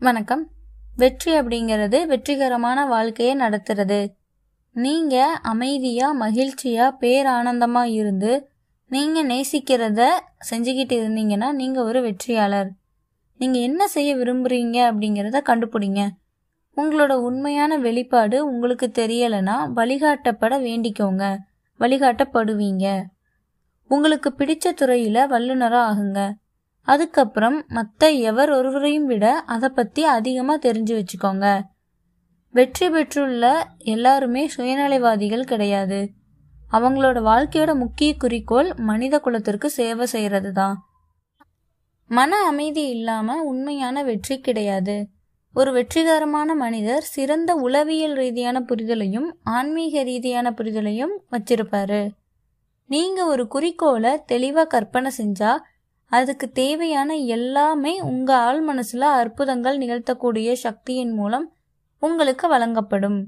வணக்கம். வெற்றி அப்படிங்கிறது வெற்றிகரமான வாழ்க்கையை நடத்துறது. நீங்க அமைதியா மகிழ்ச்சியா பேரானந்தமா இருந்து நீங்க நேசிக்கிறத செஞ்சுக்கிட்டு இருந்தீங்கன்னா நீங்க ஒரு வெற்றியாளர். நீங்க என்ன செய்ய விரும்புறீங்க அப்படிங்கிறத கண்டுபிடிங்க. உங்களோட உண்மையான வெளிப்பாடு உங்களுக்கு தெரியலைன்னா வழிகாட்டப்பட வேண்டிக்கோங்க. வழிகாட்டப்படுவீங்க. உங்களுக்கு பிடிச்ச துறையில வல்லுநராக ஆகுங்க. அதுக்கப்புறம் மற்ற எவர் ஒருவரையும் விட அதை பற்றி அதிகமாக தெரிஞ்சு வச்சுக்கோங்க. வெற்றி பெற்றுள்ள எல்லாருமே சுயநலைவாதிகள் கிடையாது. அவங்களோட வாழ்க்கையோட முக்கிய குறிக்கோள் மனித குலத்திற்கு சேவை செய்கிறது தான் மன அமைதி இல்லாமல் உண்மையான வெற்றி கிடையாது. ஒரு வெற்றிகரமான மனிதர் சிறந்த உளவியல் ரீதியான புரிதலையும் ஆன்மீக ரீதியான புரிதலையும் வச்சிருப்பாரு. நீங்க ஒரு குறிக்கோளை தெளிவாக கற்பனை செஞ்சா அதுக்கு தேவையான எல்லாமே உங்க ஆள் மனசுல அற்புதங்கள் நிகழ்த்தக்கூடிய சக்தியின் மூலம் உங்களுக்கு வழங்கப்படும்.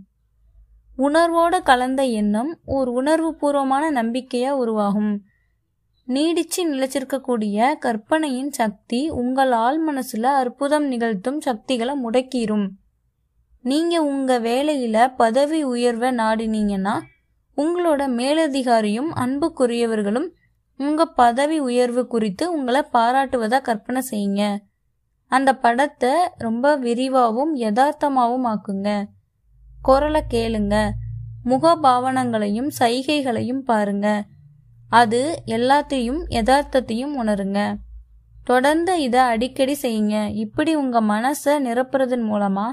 உணர்வோடு கலந்த எண்ணம் ஒரு உணர்வு பூர்வமான நம்பிக்கையா உருவாகும். நீடிச்சு நிலைச்சிருக்கக்கூடிய கற்பனையின் சக்தி உங்கள் ஆள் மனசுல அற்புதம் நிகழ்த்தும் சக்திகளை முடக்கிரும். நீங்க உங்க வேலையில பதவி உயர்வை நாடினீங்கன்னா உங்களோட மேலதிகாரியும் அன்புக்குரியவர்களும் உங்க பதவி உயர்வு குறித்து உங்களை பாராட்டுவதா கற்பனை செய்யுங்க. அந்த படத்தை ரொம்ப விரிவாகவும் யதார்த்தமாகவும் ஆக்குங்க. குரலை கேளுங்க. முகபாவனங்களையும் சைகைகளையும் பாருங்க. அது எல்லாத்தையும் யதார்த்தத்தையும் உணருங்க. தொடர்ந்து இதை அடிக்கடி செய்யுங்க. இப்படி உங்க மனசை நிரப்புறதன் மூலமா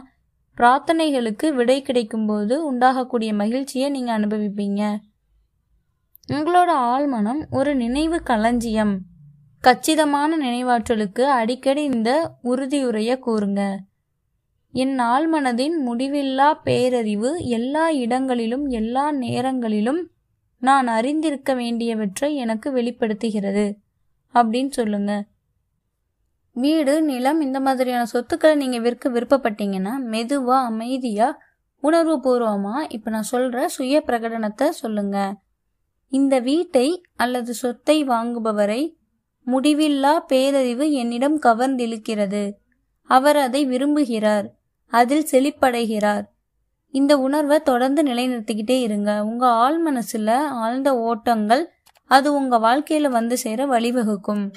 பிரார்த்தனைகளுக்கு விடை கிடைக்கும்போது உண்டாகக்கூடிய மகிழ்ச்சியை நீங்க அனுபவிப்பீங்க. உங்களோட ஆழ்மனம் ஒரு நினைவு களஞ்சியம். கச்சிதமான நினைவாற்றலுக்கு அடிக்கடி இந்த உறுதியுரைய கூறுங்க. என் ஆழ்மனதின் முடிவில்லா பேரறிவு எல்லா இடங்களிலும் எல்லா நேரங்களிலும் நான் அறிந்திருக்க வேண்டியவற்றை எனக்கு வெளிப்படுத்துகிறது. அப்படின்னு சொல்லுங்க. வீடு நிலம் இந்த மாதிரியான சொத்துக்களை நீங்க விற்க விருப்பப்பட்டீங்கன்னா மெதுவா அமைதியா உணர்வு பூர்வமா இப்ப நான் சொல்ற சுய பிரகடனத்தை சொல்லுங்க. இந்த வீட்டை அல்லது சொத்தை வாங்குபவரை முடிவில்லா பேரறிவு என்னிடம் கவர்ந்திழுக்கிறது. அவர் அதை விரும்புகிறார் அதில் செழிப்படைகிறார். இந்த உணர்வை தொடர்ந்து நிலைநிறுத்திக்கிட்டே இருங்க. உங்க ஆள் மனசுல ஆழ்ந்த ஓட்டங்கள் அது உங்க வாழ்க்கையில வந்து சேர வழிவகுக்கும்.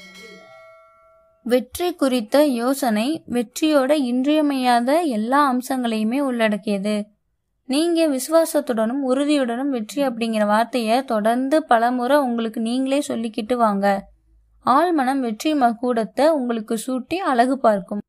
வெற்றி குறித்த யோசனை வெற்றியோட இன்றியமையாத எல்லா அம்சங்களையுமே உள்ளடக்கியது. நீங்க விசுவாசத்துடனும் உறுதியுடனும் வெற்றி அப்படிங்கிற வார்த்தையை தொடர்ந்து பலமுறை உங்களுக்கு நீங்களே சொல்லிக்கிட்டு வாங்க. ஆழ்மனம் வெற்றி மகூடத்தை உங்களுக்கு சூட்டி அழகு பார்க்கும்.